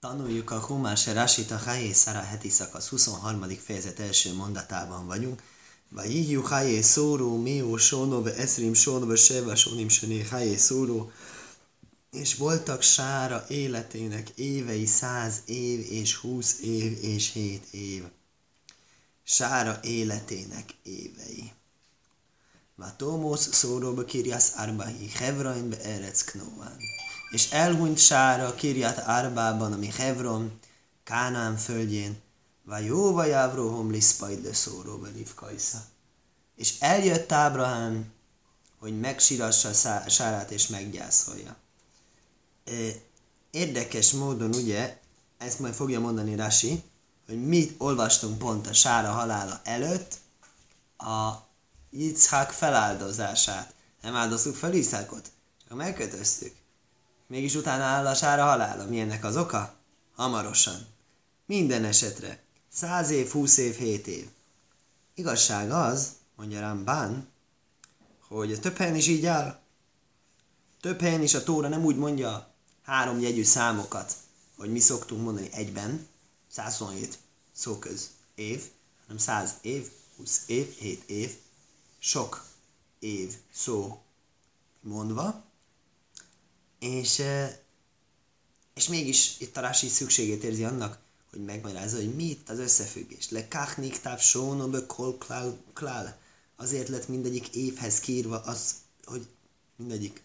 Tanuljuk a Humás Rashit a Hayé Szara heti szakasz 23. fejezet első mondatában vagyunk. Vajihjú Hayé Szóró, Mió Sónov, Eszrim Sónov, Seva Sónim Söné Hayé Szóró. És voltak Sára életének évei száz év és húsz év és hét év. Sára életének évei. Vatomos szóróba Arbahi, Hevrainbe Erec Knóván és elhunyt Sára Kirját Árbában, ami Hevron, Kánán földjén, vagy jó vagy Ávrohom liszpaid le szóróba Rivkajsza. És eljött Ábrahám, hogy megsírassa Sárát és meggyászolja. Érdekes módon ugye, ezt majd fogja mondani Rasi, hogy mit olvastunk pont a Sára halála előtt, a Yitzhak feláldozását. Nem áldoztuk fel Iszákot, csak megkötöztük. Mégis utána áll a sára halála. Mi ennek az oka? Hamarosan. Minden esetre. Száz év, húsz év, hét év. Igazság az, mondja Rambán, hogy több helyen is így áll. Több helyen is a Tóra nem úgy mondja három jegyű számokat, hogy mi szoktunk mondani egyben, 127 szóköz év, hanem 100 év, 20 év, 7 év, sok év szó mondva, és, és mégis itt a Rási szükségét érzi annak, hogy megmagyarázza, hogy mi itt az összefüggés. Le kachnik táv sónobe kol klál. Azért lett mindegyik évhez kírva az, hogy mindegyik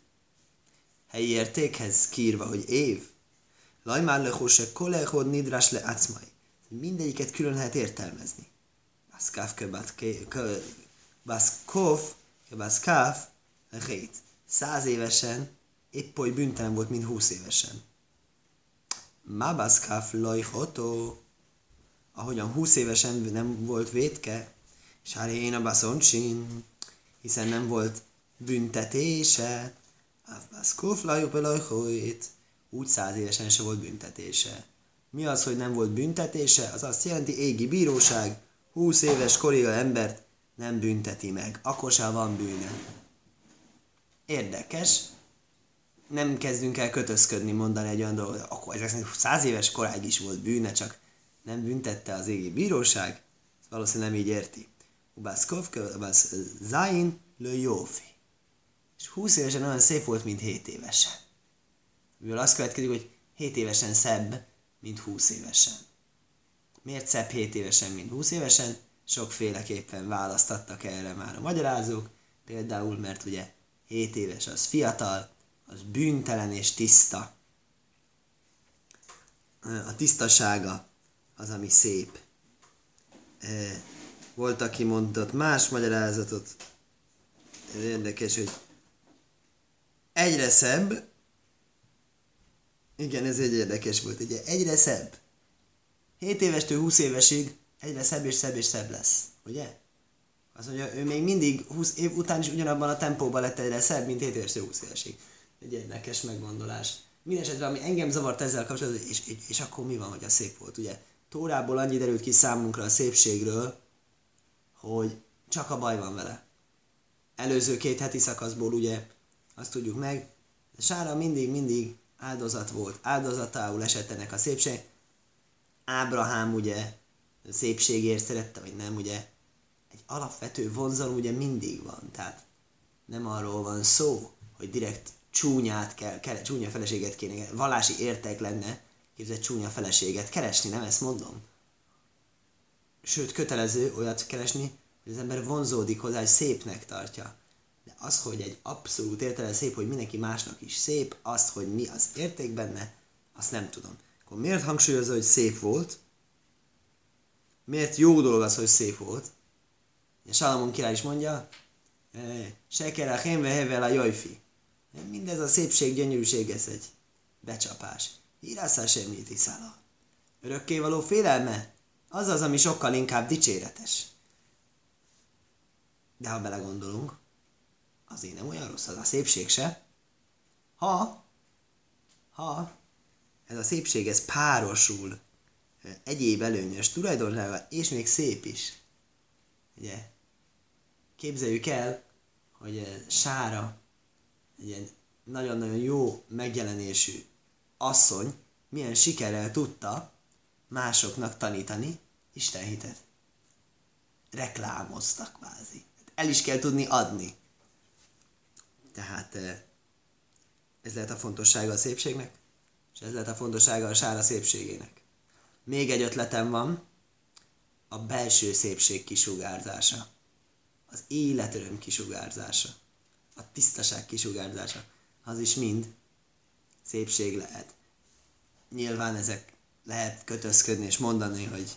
helyi értékhez kírva, hogy év. Lajmár le hose kolechod nidrás le acmai. Mindegyiket külön lehet értelmezni. Baszkáv Baszkov, Baszkáv, Rét. Száz évesen épp oly büntelen volt, mint húsz évesen. Mabaszkáf lajhotó, ahogyan húsz évesen nem volt vétke, és én a baszoncsin, hiszen nem volt büntetése, Avbaszkóf lajhojt, úgy száz évesen se volt büntetése. Mi az, hogy nem volt büntetése? Az azt jelenti, égi bíróság, 20 éves koréga embert nem bünteti meg. Akkor sem van bűne. Érdekes, nem kezdünk el kötözködni, mondani egy olyan dolgot, akkor szerint száz éves koráig is volt bűne, csak nem büntette az égi bíróság, valószínűleg nem így érti. Ubászkov, Ubász Zain, le Jófi. És 20 évesen olyan szép volt, mint 7 évesen. Mivel azt következik, hogy 7 évesen szebb, mint 20 évesen. Miért szebb 7 évesen, mint 20 évesen? Sokféleképpen választattak erre már a magyarázók. Például, mert ugye 7 éves az fiatal, az bűntelen és tiszta. A tisztasága az, ami szép. Volt, aki mondott más magyarázatot. Ez érdekes, hogy egyre szebb, igen, ez egy érdekes volt, ugye, egyre szebb. 7 évestől 20 évesig egyre szebb és szebb és szebb lesz, ugye? Azt mondja, ő még mindig 20 év után is ugyanabban a tempóban lett egyre szebb, mint 7 évestől 20 évesig egy érdekes meggondolás. Mindenesetre, ami engem zavart ezzel kapcsolatban, és, és, és akkor mi van, hogy a szép volt, ugye? Tórából annyi derült ki számunkra a szépségről, hogy csak a baj van vele. Előző két heti szakaszból ugye azt tudjuk meg, Sára mindig, mindig áldozat volt, áldozatául esett ennek a szépség. Ábrahám ugye szépségért szerette, vagy nem, ugye egy alapvető vonzalom ugye mindig van, tehát nem arról van szó, hogy direkt csúnyát kell, kell csúnya feleséget kéne, vallási érték lenne, képzett csúnya feleséget keresni, nem ezt mondom. Sőt, kötelező olyat keresni, hogy az ember vonzódik hozzá, hogy szépnek tartja. De az, hogy egy abszolút értelem szép, hogy mindenki másnak is szép, azt, hogy mi az érték benne, azt nem tudom. Akkor miért hangsúlyozza, hogy szép volt? Miért jó dolog az, hogy szép volt? Salamon király is mondja, eh, Seker a hevel a jajfi. Mindez a szépség, gyönyörűség, ez egy becsapás. Hírászás semmi iszála. Örökkévaló félelme, az az, ami sokkal inkább dicséretes. De ha belegondolunk, azért nem olyan rossz az a szépség se. Ha, ha ez a szépség, ez párosul egyéb előnyös tulajdonsággal, és még szép is. Ugye, képzeljük el, hogy Sára ilyen nagyon-nagyon jó megjelenésű asszony milyen sikerrel tudta másoknak tanítani Isten hitet. Reklámoztak kvázi. El is kell tudni adni. Tehát eh, ez lehet a fontossága a szépségnek, és ez lehet a fontossága a sára szépségének. Még egy ötletem van, a belső szépség kisugárzása, az életöröm kisugárzása, a tisztaság kisugárzása, az is mind szépség lehet. Nyilván ezek lehet kötözködni és mondani, hogy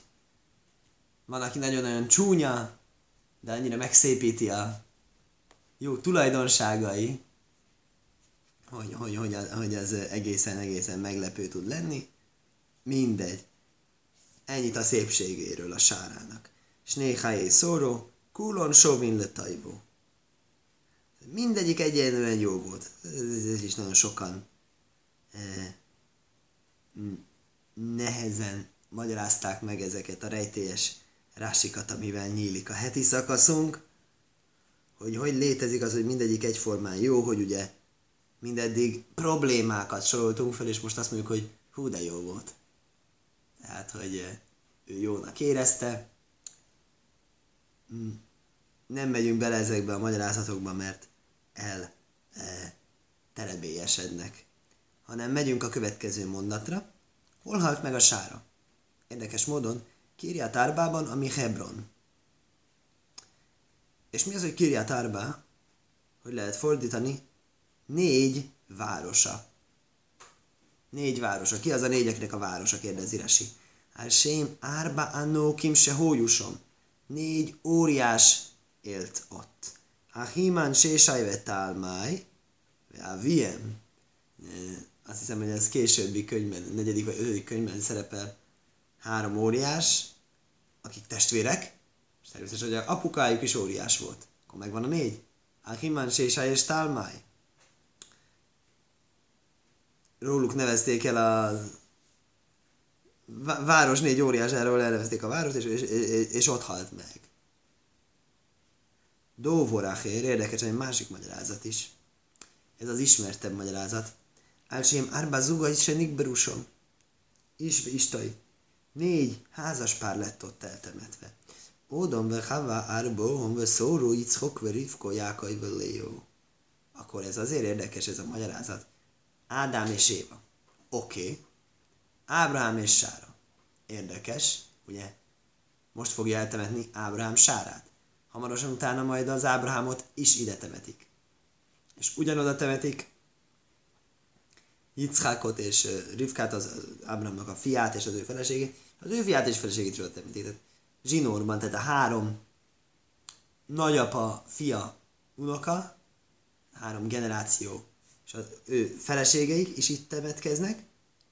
van, aki nagyon-nagyon csúnya, de annyira megszépíti a jó tulajdonságai, hogy, hogy, hogy, hogy az egészen-egészen meglepő tud lenni. Mindegy. Ennyit a szépségéről a sárának. És néhájé szóró, kulon sovin le tajvó. Mindegyik egyenlően jó volt. Ez is nagyon sokan eh, nehezen magyarázták meg ezeket a rejtélyes rásikat, amivel nyílik a heti szakaszunk, hogy hogy létezik az, hogy mindegyik egyformán jó, hogy ugye mindeddig problémákat soroltunk fel, és most azt mondjuk, hogy hú, de jó volt. Tehát, hogy eh, ő jónak érezte. Hmm. Nem megyünk bele ezekbe a magyarázatokba, mert el e, terebélyesednek. Hanem megyünk a következő mondatra. Hol halt meg a sára? Érdekes módon, Kirját Árbában, ami Hebron. És mi az, hogy Kirját Árbá? Hogy lehet fordítani? Négy városa. Négy városa. Ki az a négyeknek a városa, kérdezi Resi. Álsém Árba Annókim se hójusom. Négy óriás élt ott. Ahiman Sésajve Tálmáj, a Wiem. Azt hiszem, hogy ez későbbi könyvben, negyedik vagy ötödik könyvben szerepel három óriás, akik testvérek, és természetesen, hogy apukájuk is óriás volt. Akkor megvan a négy. Ahiman Sésaj és Tálmáj. Róluk nevezték el a város négy óriásáról elnevezték a várost, és, és, és, és ott halt meg. Dóvoráchér, érdekes, egy másik magyarázat is. Ez az ismertebb magyarázat. Álsém árba zuga is se nikberusom. Isbe istai. Négy házas pár lett ott eltemetve. Ódom ve hava árbo, hon ve szóró ichok ve rivko jákai ve léjó. Akkor ez azért érdekes ez a magyarázat. Ádám és Éva. Oké. Okay. Ábrahám és Sára. Érdekes, ugye? Most fogja eltemetni Ábrahám Sárát. Hamarosan utána majd az Ábrahámot is ide temetik. És ugyanoda temetik Yitzhákot és Rivkát, az, az Ábrahámnak a fiát és az ő feleségét. Az ő fiát és feleségét is temetik. Tehát zsinórban, tehát a három nagyapa, fia, unoka, három generáció, és az ő feleségeik is itt temetkeznek,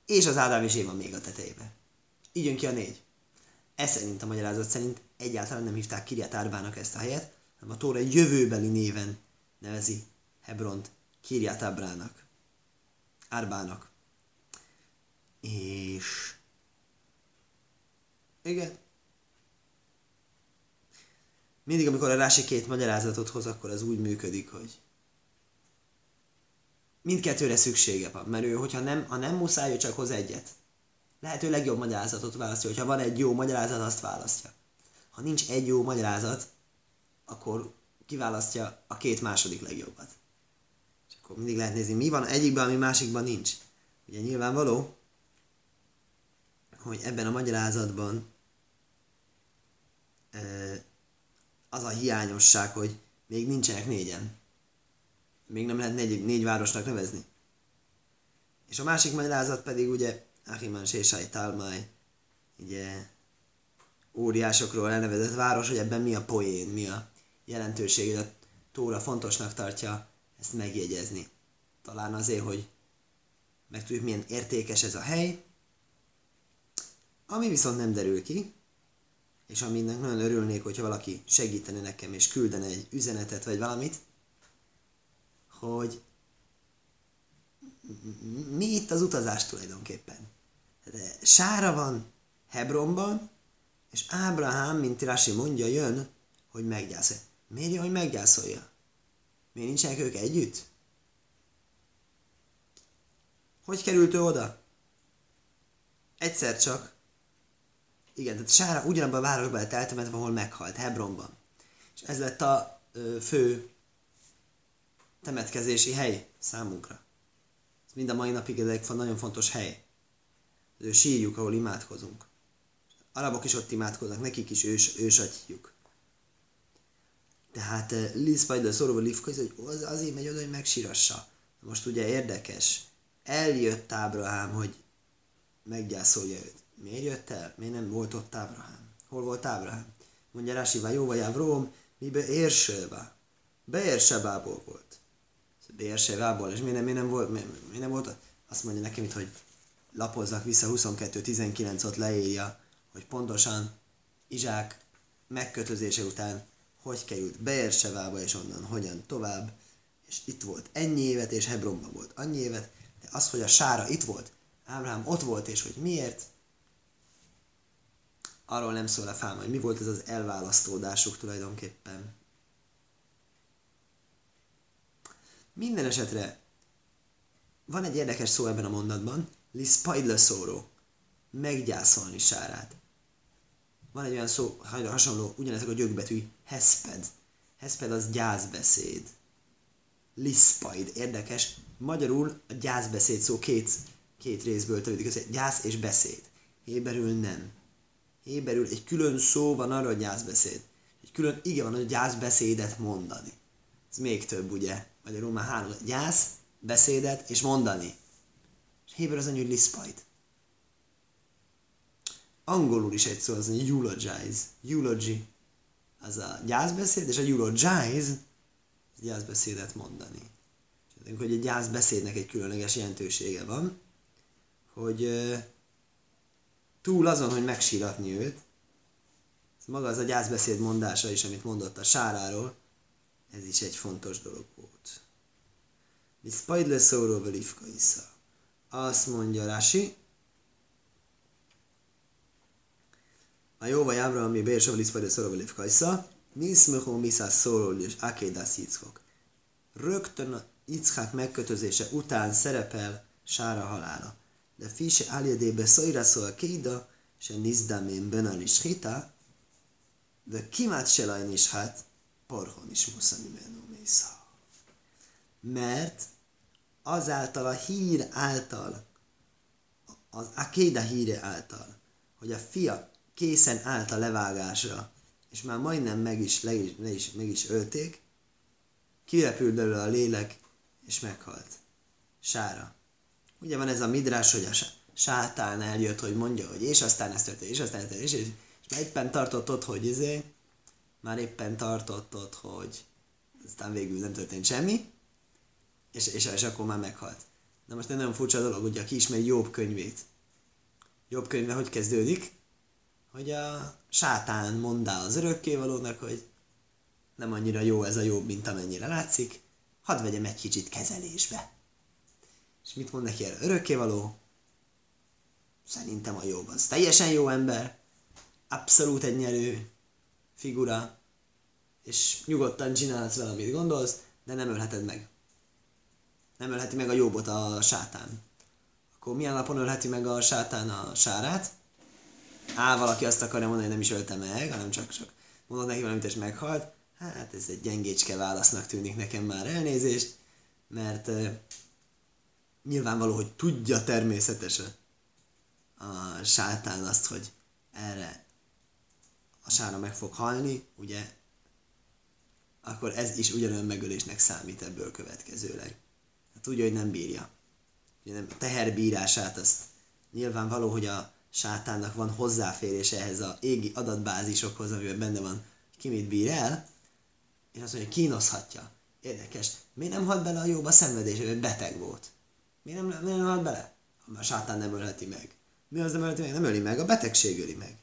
és az Ádám és Éva még a tetejébe. Így jön ki a négy. Ez szerint a magyarázat szerint egyáltalán nem hívták Kiryat Árbának ezt a helyet, hanem a Tóra egy jövőbeli néven nevezi Hebront Kiryat Ábrának. Árbának. És... Igen. Mindig, amikor a Rási két magyarázatot hoz, akkor az úgy működik, hogy mindkettőre szüksége van, mert ő, hogyha nem, ha nem muszáj, ő csak hoz egyet. Lehető legjobb magyarázatot választja, hogyha van egy jó magyarázat, azt választja. Ha nincs egy jó magyarázat, akkor kiválasztja a két második legjobbat. És akkor mindig lehet nézni, mi van egyikben, ami másikban nincs. Ugye nyilvánvaló, hogy ebben a magyarázatban az a hiányosság, hogy még nincsenek négyen. Még nem lehet négy, négy városnak nevezni. És a másik magyarázat pedig ugye Achiman Sésai Talmai, ugye óriásokról elnevezett város, hogy ebben mi a poén, mi a jelentőség, a Tóra fontosnak tartja ezt megjegyezni. Talán azért, hogy megtudjuk, milyen értékes ez a hely, ami viszont nem derül ki, és aminek nagyon örülnék, hogyha valaki segítene nekem, és küldene egy üzenetet, vagy valamit, hogy mi itt az utazás tulajdonképpen. Sára van Hebronban, és Ábrahám, mint Rasi mondja, jön, hogy meggyászolja. Miért jön, hogy meggyászolja? Miért nincsenek ők együtt? Hogy került ő oda? egyszer csak, igen, tehát Sára ugyanabban a városban lett eltemetve, ahol meghalt, Hebronban. És ez lett a ö, fő temetkezési hely számunkra. Ez mind a mai napig egy nagyon fontos hely. Ez ő sírjuk, ahol imádkozunk. Arabok is ott imádkoznak, nekik is ős, ősatjuk. Tehát Liz Spider szóróval Livka, hogy az azért megy oda, hogy megsírassa. Most ugye érdekes, eljött Ábrahám, hogy meggyászolja őt. Miért jött el? Miért nem volt ott Ábrahám? Hol volt Ábrahám? Mondja Rási, jó vagy Ávróm, mibe Érsőbe. Beérsebából volt. Beérsevából, és miért nem, miért nem volt, miért, miért nem volt? Azt mondja nekem itt, hogy lapozzak vissza 22-19 ott leírja, hogy pontosan Izsák megkötözése után hogy került Beersevába, és onnan hogyan tovább, és itt volt ennyi évet, és Hebronban volt annyi évet, de az, hogy a sára itt volt, Ábrahám ott volt, és hogy miért, arról nem szól a fám, hogy mi volt ez az elválasztódásuk tulajdonképpen. Minden esetre van egy érdekes szó ebben a mondatban, lispaidle szóró, meggyászolni sárát. Van egy olyan szó, hasonló, ugyanezek a gyökbetű, hesped. Hesped az gyászbeszéd. Lispaid, érdekes. Magyarul a gyászbeszéd szó két, két részből tevődik össze, gyász és beszéd. Héberül nem. Héberül egy külön szó van arra, hogy gyászbeszéd. Egy külön ige van, hogy gyászbeszédet mondani. Ez még több, ugye? Magyarul már három. Gyász, beszédet és mondani. Héber az annyi, lispaid angolul is egy szó, az egy eulogize. Eulogy, az a gyászbeszéd, és a eulogize, az gyászbeszédet mondani. És hogy egy gyászbeszédnek egy különleges jelentősége van, hogy túl azon, hogy megsíratni őt, ez maga az a gyászbeszéd mondása is, amit mondott a sáráról, ez is egy fontos dolog volt. Mi spajdle szóról Azt mondja Rási, a jó vagy Ábraham, mi Bér Saval Iszpajda Szorovel Kajsza, Niszmöhó Miszász Szorol és Akédász Yitzchok. Rögtön a Yitzchák megkötözése után szerepel Sára halála. De Fise Áljadébe Szajra szól Kéda, se Nizdamén Benan is Hita, de Kimát Selajn is hát, Porhon is Muszani Menó Mésza. Mert azáltal a hír által, az Akéda híre által, hogy a fia készen állt a levágásra, és már majdnem meg is, le is, le is, meg is ölték, kirepült belőle a lélek, és meghalt. Sára. Ugye van ez a midrás, hogy a sátán eljött, hogy mondja, hogy és aztán ez történt, és aztán ez történt, és, és, és már éppen tartott ott, hogy izé, már éppen tartott ott, hogy aztán végül nem történt semmi, és, és, és akkor már meghalt. Na most egy nagyon furcsa dolog, ugye, aki ismeri Jobb könyvét. Jobb könyve hogy kezdődik? hogy a sátán mondá az örökkévalónak, hogy nem annyira jó ez a jobb, mint amennyire látszik, hadd vegyem egy kicsit kezelésbe. És mit mond neki erre örökkévaló? Szerintem a jobb az teljesen jó ember, abszolút egy nyerő figura, és nyugodtan csinálsz vele, amit gondolsz, de nem ölheted meg. Nem ölheti meg a jobbot a sátán. Akkor milyen napon ölheti meg a sátán a sárát? Á, valaki azt akarja mondani, hogy nem is ölte meg, hanem csak, csak mondod neki valamit, és meghalt. Hát ez egy gyengécske válasznak tűnik nekem már elnézést, mert nyilvánvaló, hogy tudja természetesen a sátán azt, hogy erre a sára meg fog halni, ugye, akkor ez is ugyanolyan megölésnek számít ebből következőleg. Tudja, hogy nem bírja. Nem, a teherbírását azt nyilvánvaló, hogy a sátánnak van hozzáférése ehhez a égi adatbázisokhoz, amiben benne van, ki mit bír el, és azt mondja, kínoszhatja. Érdekes. Miért nem halt bele a jóba szenvedése, hogy beteg volt? Miért nem, miért nem halt bele? A sátán nem ölheti meg. Mi az nem ölheti meg? Nem öli meg, a betegség öli meg.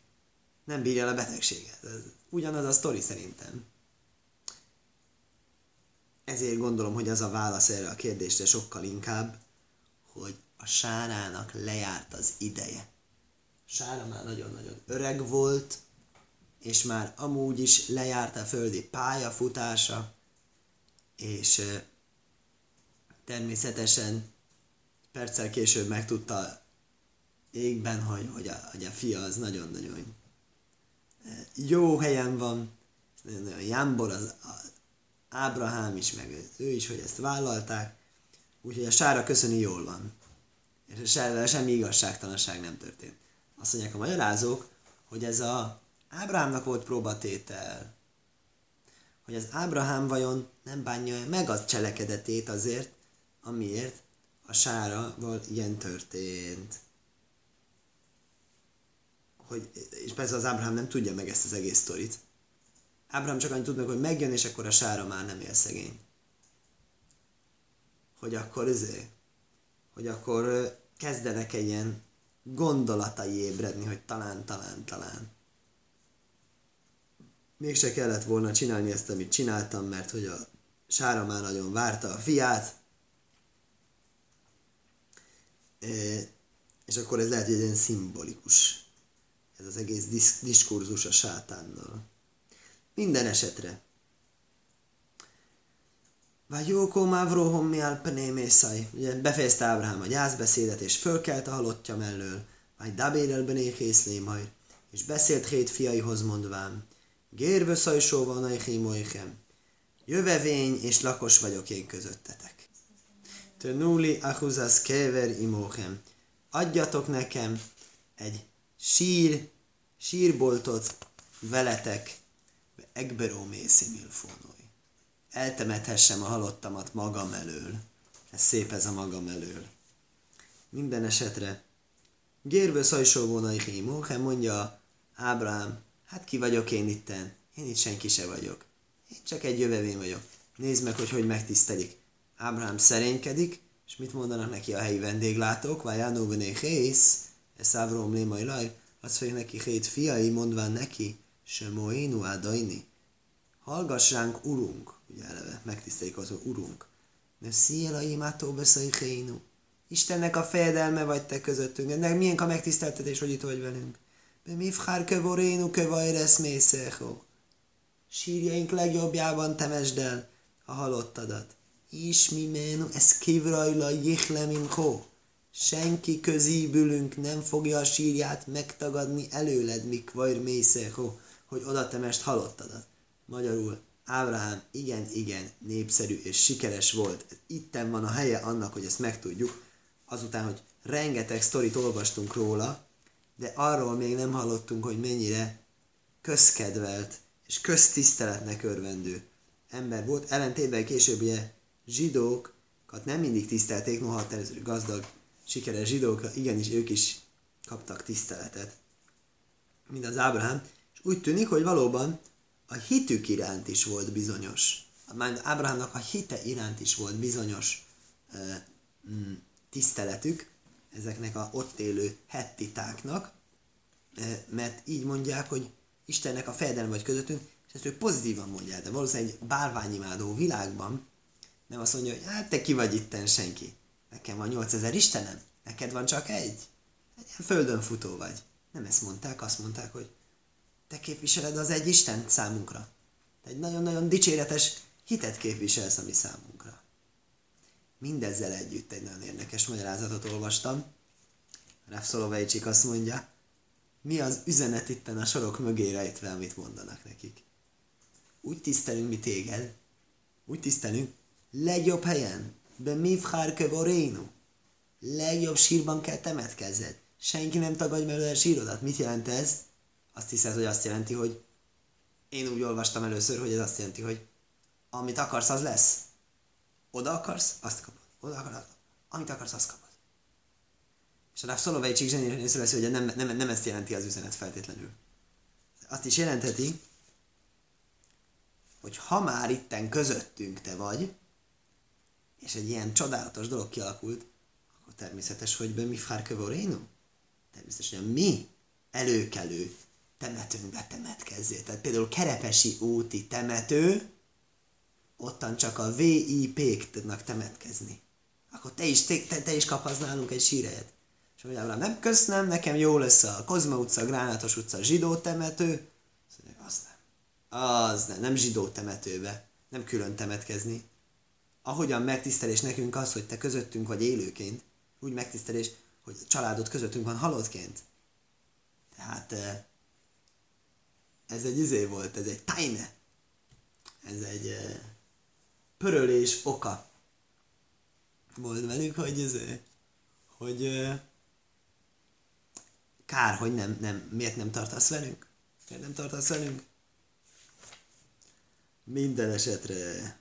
Nem bírja el a betegséget. Ez ugyanaz a sztori szerintem. Ezért gondolom, hogy az a válasz erre a kérdésre sokkal inkább, hogy a sárának lejárt az ideje. Sára már nagyon-nagyon öreg volt, és már amúgy is lejárt a földi pályafutása, és természetesen perccel később megtudta égben, hogy, hogy, a, hogy a fia az nagyon-nagyon jó helyen van, nagyon jámbor az, az Ábrahám is, meg ő is, hogy ezt vállalták, úgyhogy a sára köszöni jól van. És se, semmi igazságtalanság nem történt. Azt mondják a magyarázók, hogy ez a Ábrahámnak volt próbatétel, hogy az Ábrahám vajon nem bánja meg a cselekedetét azért, amiért a Sárával ilyen történt. Hogy, és persze az Ábrahám nem tudja meg ezt az egész sztorit. Ábrahám csak annyit tud meg, hogy megjön, és akkor a Sára már nem él szegény. Hogy akkor izé, hogy akkor kezdenek egy ilyen gondolatai ébredni, hogy talán, talán, talán. Mégse kellett volna csinálni ezt, amit csináltam, mert hogy a Sára már nagyon várta a fiát, és akkor ez lehet, hogy egy ilyen szimbolikus. Ez az egész disz- diskurzus a sátánnal. Minden esetre. Vagy Jókó Mávróhom mi alpenémészaj. Ugye befejezte Ábrahám a gyászbeszédet, és fölkelt a halottja mellől. Vagy Dabérel benékészlé majd. És beszélt hét fiaihoz mondván. Gérvő szajsóval najhémoichem. Jövevény és lakos vagyok én közöttetek. Tönúli ahuzas kever imóchem. Adjatok nekem egy sír, sírboltot veletek, egberó mészi milfónói. Eltemethessem a halottamat magam elől. Ez szép ez a magam elől. Minden esetre, Gérvő szajsóvónai hímóchem, mondja Ábrám, hát ki vagyok én itten? Én itt senki se vagyok. Én csak egy jövevény vagyok. Nézd meg, hogy hogy megtisztelik. Ábrahám szerénykedik, és mit mondanak neki a helyi vendéglátók? Vagy Janóvené Hész, ez Ávróm Lémai Laj, azt fogja neki hét fiai, mondván neki, Semoénu Adaini. Hallgass ránk, urunk, ugye eleve megtisztelik az, urunk. Ne szél a imátó. Istennek a fejedelme vagy te közöttünk. Ennek milyen a megtiszteltetés, hogy itt vagy velünk. Be mi fhár kövorénu kövajresz mészého. Sírjaink legjobbjában temesd el a halottadat. Is mi menu, ez kivrajla jichleminko. Senki közívülünk nem fogja a sírját megtagadni előled, mik vajr mészého, hogy oda temest halottadat. Magyarul, Ábrahám igen, igen népszerű és sikeres volt. Itten van a helye annak, hogy ezt megtudjuk, azután, hogy rengeteg sztorit olvastunk róla, de arról még nem hallottunk, hogy mennyire közkedvelt és köztiszteletnek örvendő ember volt. Ellentétben később ugye zsidókat nem mindig tisztelték, noha gazdag, sikeres zsidók, igenis ők is kaptak tiszteletet, mint az Ábrahám. És úgy tűnik, hogy valóban a hitük iránt is volt bizonyos. Már Ábrahámnak a hite iránt is volt bizonyos mm, tiszteletük ezeknek a ott élő hettitáknak, uh, mert így mondják, hogy Istennek a fejedelme vagy közöttünk, és ezt ők pozitívan mondják, de valószínűleg egy bálványimádó világban nem azt mondja, hogy hát te ki vagy itten senki. Nekem van 8000 Istenem, neked van csak egy. Egy földön futó vagy. Nem ezt mondták, azt mondták, hogy te képviseled az egy Isten számunkra. Te egy nagyon-nagyon dicséretes hitet képviselsz a mi számunkra. Mindezzel együtt egy nagyon érdekes magyarázatot olvastam. Ráf Szolovejcsik azt mondja, mi az üzenet itten a sorok mögé rejtve, amit mondanak nekik. Úgy tisztelünk mi téged, úgy tisztelünk, legjobb helyen, be mivhár kevorénu. Legjobb sírban kell temetkezzed. Senki nem tagadj belőle sírodat. Mit jelent ez? Azt hiszed, hogy azt jelenti, hogy én úgy olvastam először, hogy ez azt jelenti, hogy amit akarsz, az lesz. Oda akarsz, azt kapod. Oda akarsz, amit akarsz, azt kapod. És a Ráv Szolovejcsik zseniális észreveszi, hogy nem, nem, nem ezt jelenti az üzenet feltétlenül. Azt is jelentheti, hogy ha már itten közöttünk te vagy, és egy ilyen csodálatos dolog kialakult, akkor természetes, hogy be mi fárkövorénu? Természetesen mi előkelő temetőnkbe temetkezzél. Tehát például Kerepesi úti temető, ottan csak a VIP-k tudnak temetkezni. Akkor te is, te, te is kaphatsz nálunk egy sírejét. És mondjam, nem köszönöm, nekem jó lesz a Kozma utca, Gránátos utca, zsidó temető. Azt mondja, az nem. Az nem, nem zsidó temetőbe. Nem külön temetkezni. Ahogyan megtisztelés nekünk az, hogy te közöttünk vagy élőként, úgy megtisztelés, hogy a családod közöttünk van halottként. Tehát ez egy izé volt, ez egy tajne. Ez egy pörölés oka volt velük, hogy, ez, hogy kár, hogy nem, nem, miért nem tartasz velünk? Miért nem tartasz velünk? Minden esetre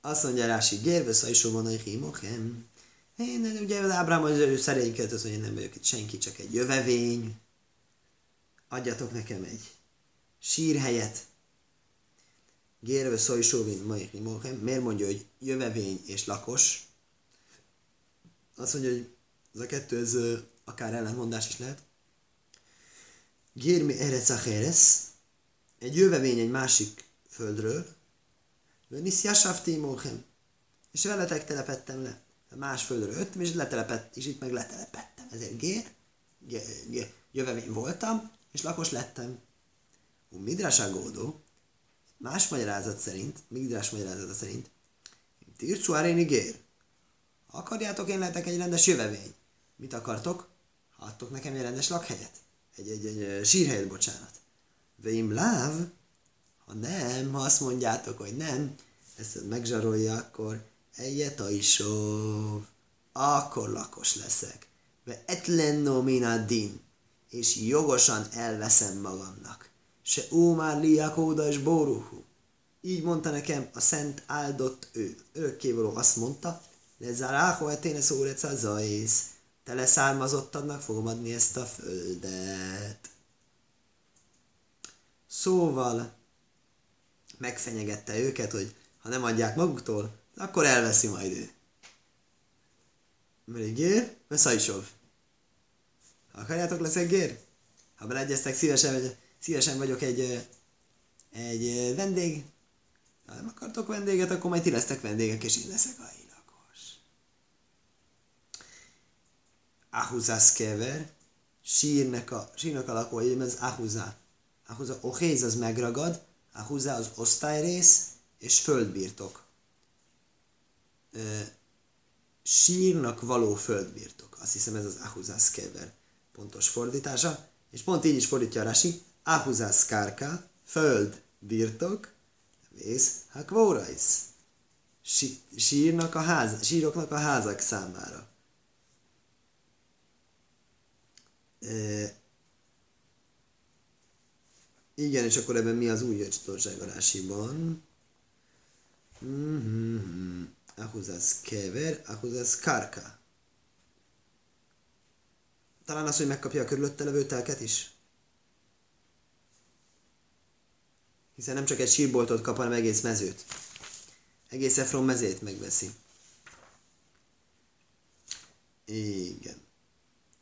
azt mondja Rási, gérve szajsó van a hímochem. Én ugye az Ábrám az ő szerényket, az, hogy én nem vagyok itt senki, csak egy jövevény. Adjatok nekem egy sírhelyet. Gérve van a hímochem. Miért mondja, hogy jövevény és lakos? Azt mondja, hogy ez a kettő, ez akár ellentmondás is lehet. Gérmi Erecacheres, egy jövevény egy másik földről, Venis Jasafti Mochem, és veletek telepettem le. Más földről jöttem, és letelepett, és itt meg letelepettem. Ezért gér, gér, gér jövevény voltam, és lakos lettem. A Midrás Agódó, más magyarázat szerint, Midrás magyarázata szerint, Tircu Aréni gér. Ha akarjátok, én lehetek egy rendes jövevény. Mit akartok? Adtok nekem egy rendes lakhelyet egy, egy, egy sírhelyet, bocsánat. Veim láv, ha nem, ha azt mondjátok, hogy nem, ezt megzsarolja, akkor egyet a isov, akkor lakos leszek. Ve etlenno din, és jogosan elveszem magamnak. Se ómár liakóda és bóruhu. Így mondta nekem a szent áldott ő. Örökkévaló azt mondta, lezáráho eténe szóreca zajsz te leszármazottadnak fogom adni ezt a földet. Szóval megfenyegette őket, hogy ha nem adják maguktól, akkor elveszi majd ő. Mérigér, Veszajsov. Ha akarjátok, leszek gér? Ha beleegyeztek, szívesen, szívesen vagyok egy, egy vendég. Ha nem akartok vendéget, akkor majd ti lesztek vendégek, és én leszek a Ahuzás kever, sírnek a, sírnak a lakói, ez Ahuzá. Ahuzá, Ohéz az megragad, Ahuzá az osztályrész és földbirtok. E, sírnak való földbirtok. Azt hiszem ez az Ahuzás kever pontos fordítása. És pont így is fordítja a Rasi. Ahuzás kárka, föld, birtok, vész, hakvórajsz. Sírnak a ház, síroknak a házak számára. igen, és akkor ebben mi az új jöcsitorság a rásiban? Mm-hmm. Ahuzás kever, ahuzás karka. Talán az, hogy megkapja a körülötte levő telket is? Hiszen nem csak egy sírboltot kap, hanem egész mezőt. Egész Efron mezét megveszi. Igen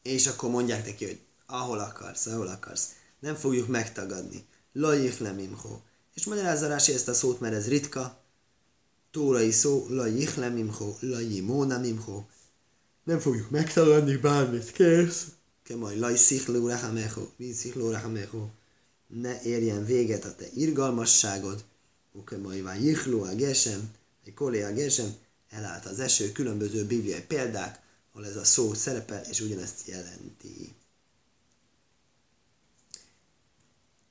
és akkor mondják neki, hogy ahol akarsz, ahol akarsz. Nem fogjuk megtagadni. Lajich lemimho. És magyarázza Rási ezt a szót, mert ez ritka. Tórai szó, lajich lemimho, lajimóna mimho. Nem fogjuk megtagadni, bármit kérsz. Kemaj, laj szichló rahamecho, mi szichló rahamecho. Ne érjen véget a te irgalmasságod. Kemaj, ván jichló a gesem, egy kolé a gesem. Elállt az eső, különböző bibliai példák, ahol ez a szó szerepel, és ugyanezt jelenti.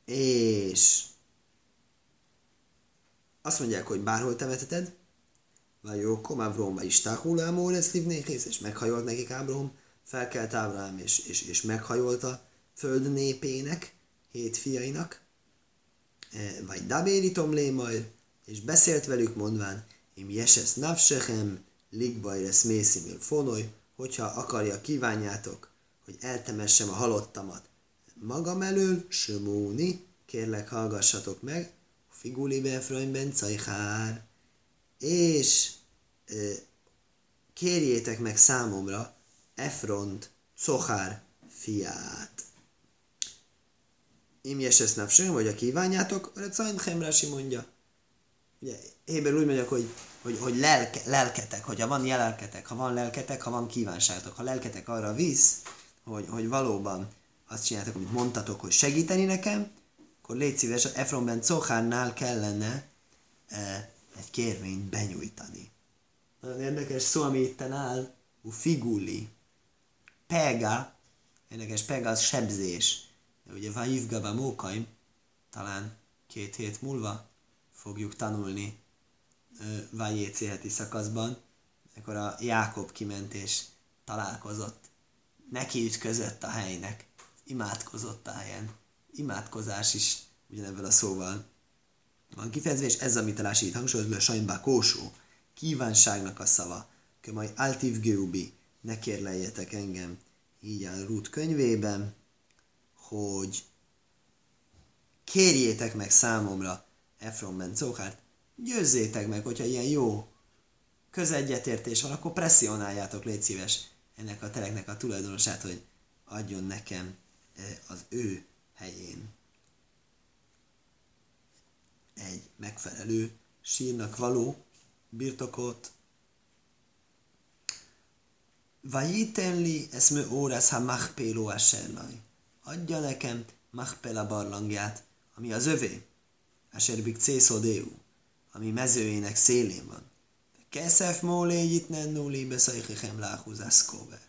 És azt mondják, hogy bárhol temeteted, vagy jó, komávróma is táhulámó lesz nékész, és meghajolt nekik Ábrahom, felkelt Ábrahám, és, és, és meghajolt a föld népének, hét fiainak, e, vagy Dabéritom majd, és beszélt velük mondván, im jesesz navsechem, ligbajresz mészimil fonoly, hogyha akarja, kívánjátok, hogy eltemessem a halottamat magam elől, sömúni, kérlek hallgassatok meg, figuli befrönyben cajhár, és e, kérjétek meg számomra Efront, Cohár fiát. Imjes ezt napsön, vagy a kívánjátok, Cain Rási mondja. Ugye, Héber úgy mondja, hogy hogy, hogy lelke, lelketek, hogyha van jelelketek, ha van lelketek, ha van kívánságotok, ha lelketek arra visz, hogy, hogy valóban azt csináltok, amit mondtatok, hogy segíteni nekem, akkor légy szíves, Efron ben Cohárnál kellene e, egy kérvényt benyújtani. Nagyon érdekes szó, ami itt áll, u figuli. pega, érdekes pega az sebzés. Ugye Vajivgaba Mókaim, talán két hét múlva fogjuk tanulni Vajéci heti szakaszban, akkor a Jákob kiment és találkozott, neki ütközött a helynek, imádkozott a helyen. Imádkozás is ugyanebben a szóval van kifejezve, és ez, amit a itt hangsúlyozva, a sajnbá kósó, kívánságnak a szava, majd altív gőubi, ne kérleljetek engem, így áll Ruth könyvében, hogy kérjétek meg számomra Efron Ben Zohart, győzzétek meg, hogyha ilyen jó közegyetértés van, akkor presszionáljátok, légy szíves, ennek a tereknek a tulajdonosát, hogy adjon nekem eh, az ő helyén egy megfelelő sírnak való birtokot. Vajitenli eszmő órász ha machpéló eserlaj. Adja nekem machpela barlangját, ami az övé. Eserbik cészodéu, ami mezőjének szélén van. Keszef mólé itt nennúli beszajhichem láhúzász kóver.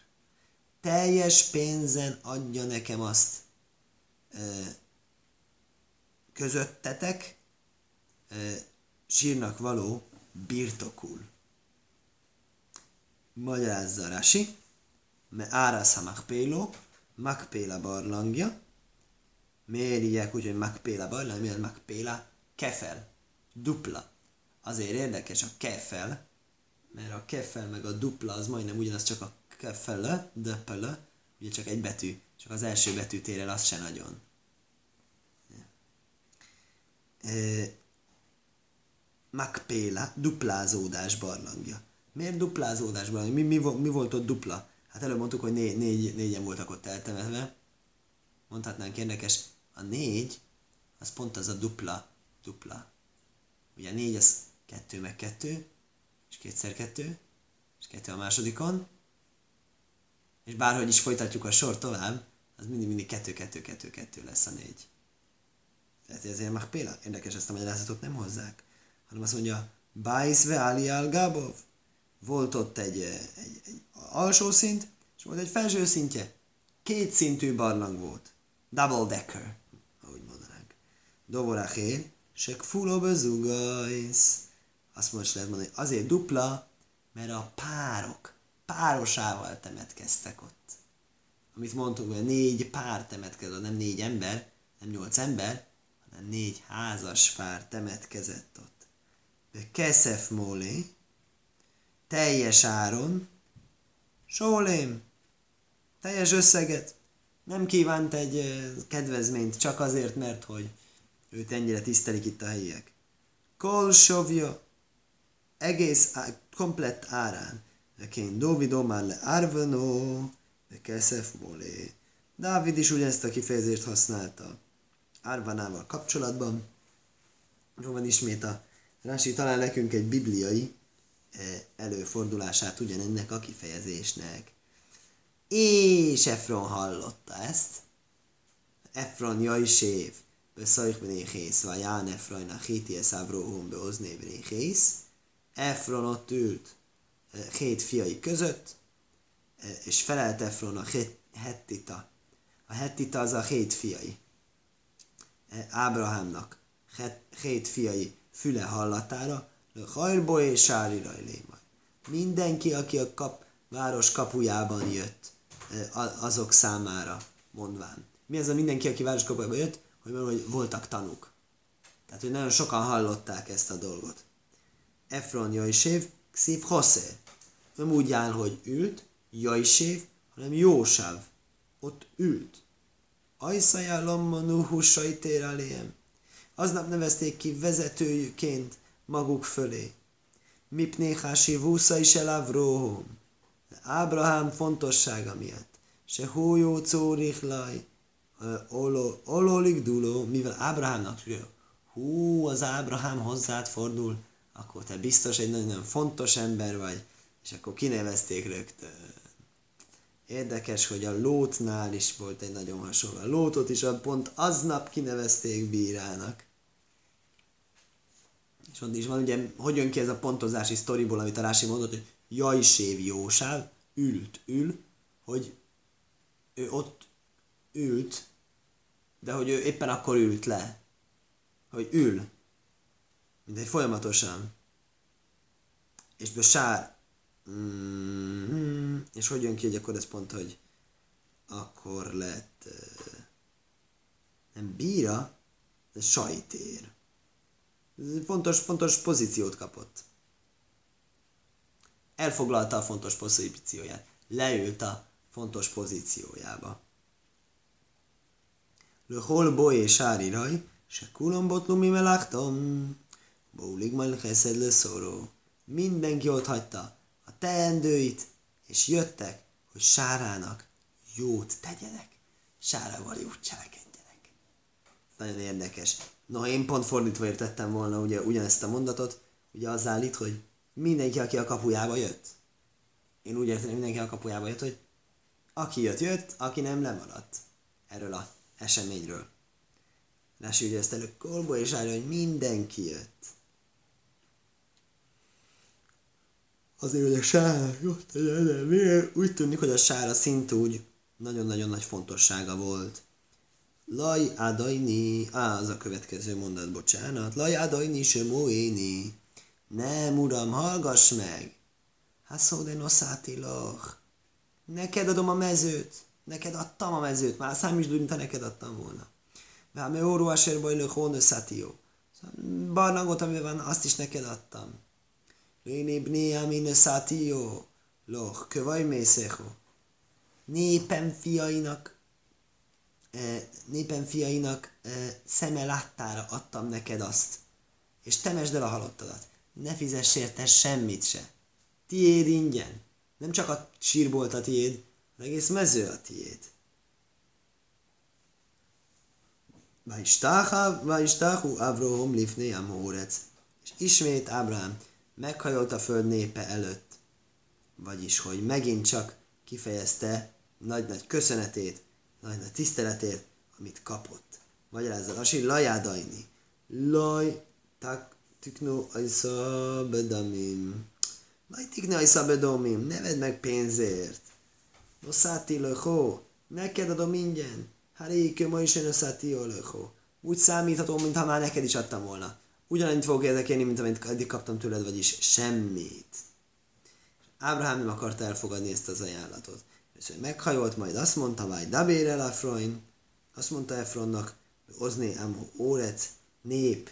Teljes pénzen adja nekem azt közöttetek, sírnak való birtokul. Magyarázza Rasi, me árasz a makpéla barlangja, miért írják úgy, hogy makpéla barlang, miért makpéla? Kefel, dupla. Azért érdekes a kefel, mert a kefel meg a dupla az majdnem ugyanaz, csak a kefele, döpele, ugye csak egy betű, csak az első betűt ér el, az se nagyon. Makpéla, duplázódás barlangja. Miért duplázódás barlangja? Mi, mi, mi volt ott dupla? Hát előbb mondtuk, hogy négy, négy, négyen voltak ott eltemetve. Mondhatnánk érdekes, a négy, az pont az a dupla, dupla. Ugye a négy az kettő meg kettő, és kétszer kettő, és kettő a másodikon, és bárhogy is folytatjuk a sor tovább, az mindig, mindig kettő, kettő, kettő, kettő lesz a négy. Tehát ezért már például érdekes ezt a magyarázatot nem hozzák hanem azt mondja, Bájsz ve Ali Gábov. Volt ott egy, egy, egy alsó szint, és volt egy felső szintje. Két szintű barlang volt. Double decker, ahogy mondanánk. Dovorachén, se kfulo bezugajsz. Azt most lehet mondani, azért dupla, mert a párok párosával temetkeztek ott. Amit mondtunk, hogy négy pár temetkezett, nem négy ember, nem nyolc ember, hanem négy házas pár temetkezett ott. Keszef Mólé, teljes áron, Sólém, teljes összeget, nem kívánt egy kedvezményt csak azért, mert hogy őt ennyire tisztelik itt a helyiek. Kolsovja, egész á, komplett árán. Kén Dovido már le árvenó, de Keszef Mólé. Dávid is ugyanezt a kifejezést használta Árvanával kapcsolatban. Van ismét a Rási talál nekünk egy bibliai előfordulását ugyanennek a kifejezésnek. És Efron hallotta ezt. Efron jajsév, beszajk benéhész, vagy Ján Efron a héties be beozné benéhész. Efron ott ült eh, hét fiai között, eh, és felelt Efron a hettita. A hettita az a hét fiai. Ábrahámnak hét fiai füle hallatára, hajlbo és sári majd. Mindenki, aki a kap, város kapujában jött, azok számára mondván. Mi az a mindenki, aki város kapujában jött? Hogy, hogy voltak tanúk. Tehát, hogy nagyon sokan hallották ezt a dolgot. Efron Jaisév, szív Hosszé. Nem úgy áll, hogy ült, Jaisév, hanem Jósáv. Ott ült. Ajszajá lomma nuhu sajtér. Aznap nevezték ki vezetőjüként maguk fölé. Mipnéhási vúsza is elavróhom. Ábrahám fontossága miatt. Se hójó córichlaj, ololik duló, mivel Ábrahámnak hú, az Ábrahám hozzád fordul, akkor te biztos egy nagyon fontos ember vagy, és akkor kinevezték rögtön. Érdekes, hogy a Lótnál is volt egy nagyon hasonló. A Lótot is pont aznap kinevezték bírának. És ott is van, ugye, hogy jön ki ez a pontozási sztoriból, amit a Rási mondott, hogy jaj sév jósáv, ült, ül, hogy ő ott ült, de hogy ő éppen akkor ült le. Hogy ül. Mindegy, folyamatosan. És besár. Mm-hmm. És hogy jön ki, hogy akkor ez pont, hogy akkor lett nem bíra, de sajtér. Fontos, fontos pozíciót kapott. Elfoglalta a fontos pozícióját. Leült a fontos pozíciójába. hol boé sári raj, se kulom botlumi melachtom, bólig majd cheszed le szóró. Mindenki ott hagyta a teendőit, és jöttek, hogy sárának jót tegyenek. Sárával jót cselekedjenek. Nagyon érdekes. No, én pont fordítva értettem volna ugye ugyanezt a mondatot, ugye az állít, hogy mindenki, aki a kapujába jött. Én úgy értem, mindenki a kapujába jött, hogy aki jött, jött, aki nem lemaradt erről a eseményről. Lássuk, ugye ezt elő kolbo, és állja, hogy mindenki jött. Azért, hogy a sár, jó, úgy tűnik, hogy a sár a szint úgy nagyon-nagyon nagy fontossága volt. Laj adajni, á, az a következő mondat, bocsánat. Laj adajni se moéni. Nem, uram, hallgass meg. Haszóde noszátiloch. Neked adom a mezőt. Neked adtam a mezőt. Már számítsd úgy, mint neked adtam volna. Már me óró asér bajlő hónő szátió. Barlangot, amivel van, azt is neked adtam. Léni bni amine szátió. Loch, kövaj mészého. Népem fiainak népem fiainak szeme láttára adtam neked azt, és temesd el a halottadat. Ne fizess érte semmit se. Tiéd ingyen. Nem csak a sírbolt a tiéd, az egész mező a tiéd. Vajistáhu Avrohom lifné Amórec. És ismét Ábrám meghajolt a föld népe előtt. Vagyis, hogy megint csak kifejezte nagy-nagy köszönetét nagy tiszteletért, amit kapott. Magyarázza Rasi, lajádajni. Laj, tak, tiknu, ajsza, bedamim. Laj, tiknu, ajsza, bedamim. Ne vedd meg pénzért. Noszáti löchó. Neked adom ingyen. Harékő, ma is noszáti löchó. Úgy számíthatom, mintha már neked is adtam volna. Ugyanannyit fogok érdekelni, mint amit eddig kaptam tőled, vagyis semmit. Ábrahám nem akarta elfogadni ezt az ajánlatot. És meghajolt, majd azt mondta, vagy Dabér el Afroin, azt mondta Efronnak, Ozné Amo Órec nép,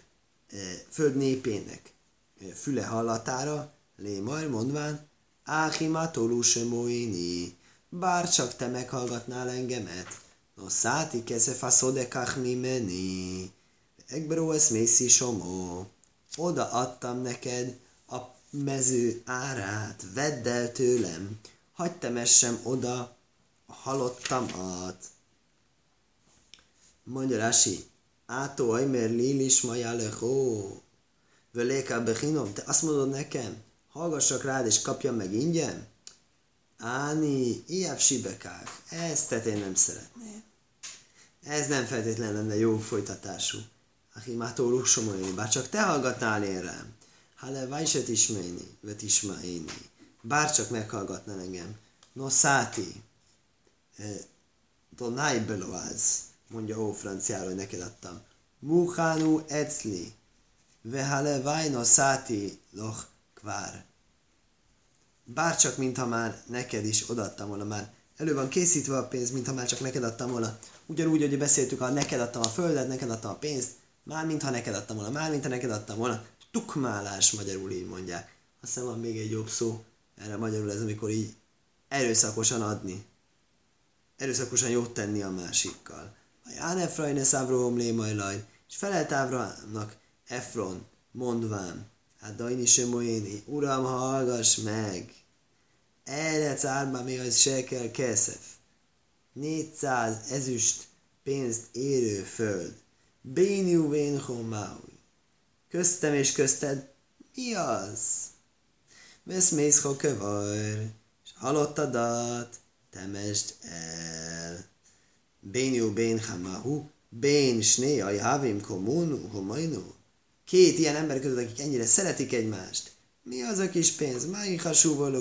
eh, föld népének eh, füle hallatára, Lémaj mondván, Áhima Tolusemóini, bár csak te meghallgatnál engemet, no száti keze faszodekach meni, Egbró ez mészi somó, oda adtam neked a mező árát, vedd el tőlem, hagyd temessem oda a halottamat. Mondja Rási, Átó ajmer lilis majálechó, völéká bechinom, te azt mondod nekem, hallgassak rád és kapjam meg ingyen? Áni, ilyább sibekák, ezt te én nem szeretném. Ez nem feltétlenül lenne jó folytatású. Achimátó rusomolni, bár csak te hallgatnál én rám. Hale vajset ismejni, vet ismájni bárcsak meghallgatna engem. No száti, Donai beloáz, mondja ó franciáról, hogy neked adtam. Muhánu ecli, vehale vajno száti loch kvár. Bárcsak, mintha már neked is odaadtam volna már. Elő van készítve a pénz, mintha már csak neked adtam volna. Ugyanúgy, hogy beszéltük, ha neked adtam a földet, neked adtam a pénzt, már mintha neked adtam volna, már mintha neked adtam volna. Tukmálás magyarul így mondják. Aztán van még egy jobb szó, erre magyarul ez, amikor így erőszakosan adni. Erőszakosan jót tenni a másikkal. A Ján Efrain Eszávrohom lémajlaj, és felelt Ábrámnak Efron, mondván, hát Dajni Semoéni, Uram, hallgass meg! Erre cárba még az se keszef. 400 ezüst pénzt érő föld. Béniu vén Köztem és közted mi az? Vesz mész kövar, és halottadat temesd el. Béniu bén hamahu, bén sné a javim komunu, homajnu. Két ilyen ember között, akik ennyire szeretik egymást. Mi az a kis pénz? Máj hasúval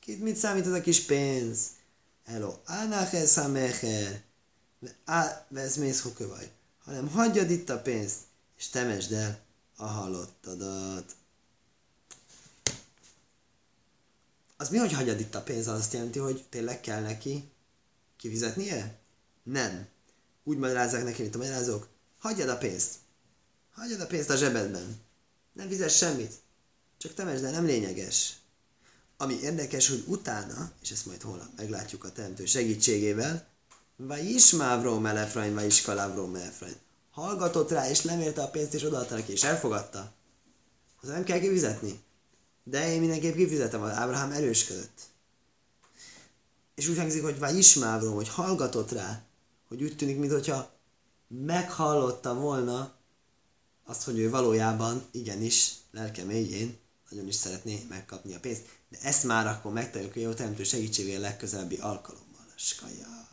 Két mit számít az a kis pénz? elo ánáhez hamecher, vesz mész hanem hagyjad itt a pénzt, és temesd el a halottadat. Az mi, hogy hagyjad itt a pénzt? Az azt jelenti, hogy tényleg kell neki kifizetnie? Nem. Úgy magyarázzák neki, mint a magyarázók. Hagyjad a pénzt. Hagyjad a pénzt a zsebedben. Nem fizes semmit. Csak temesd el, nem lényeges. Ami érdekes, hogy utána, és ezt majd holnap meglátjuk a teremtő segítségével, vagy is Mávrom Elefrain, vagy is Kalávrom Elefrain. Hallgatott rá, és lemérte a pénzt, és odaadta neki, és elfogadta. Az nem kell kifizetni. De én mindenképp kifizetem, Ábrahám erősködött. És úgy hangzik, hogy vagy ismávrom, hogy hallgatott rá, hogy úgy tűnik, mintha meghallotta volna azt, hogy ő valójában igenis lelke mélyén nagyon is szeretné megkapni a pénzt. De ezt már akkor megtaláljuk, hogy a teremtő segítségével legközelebbi alkalommal. Skaja.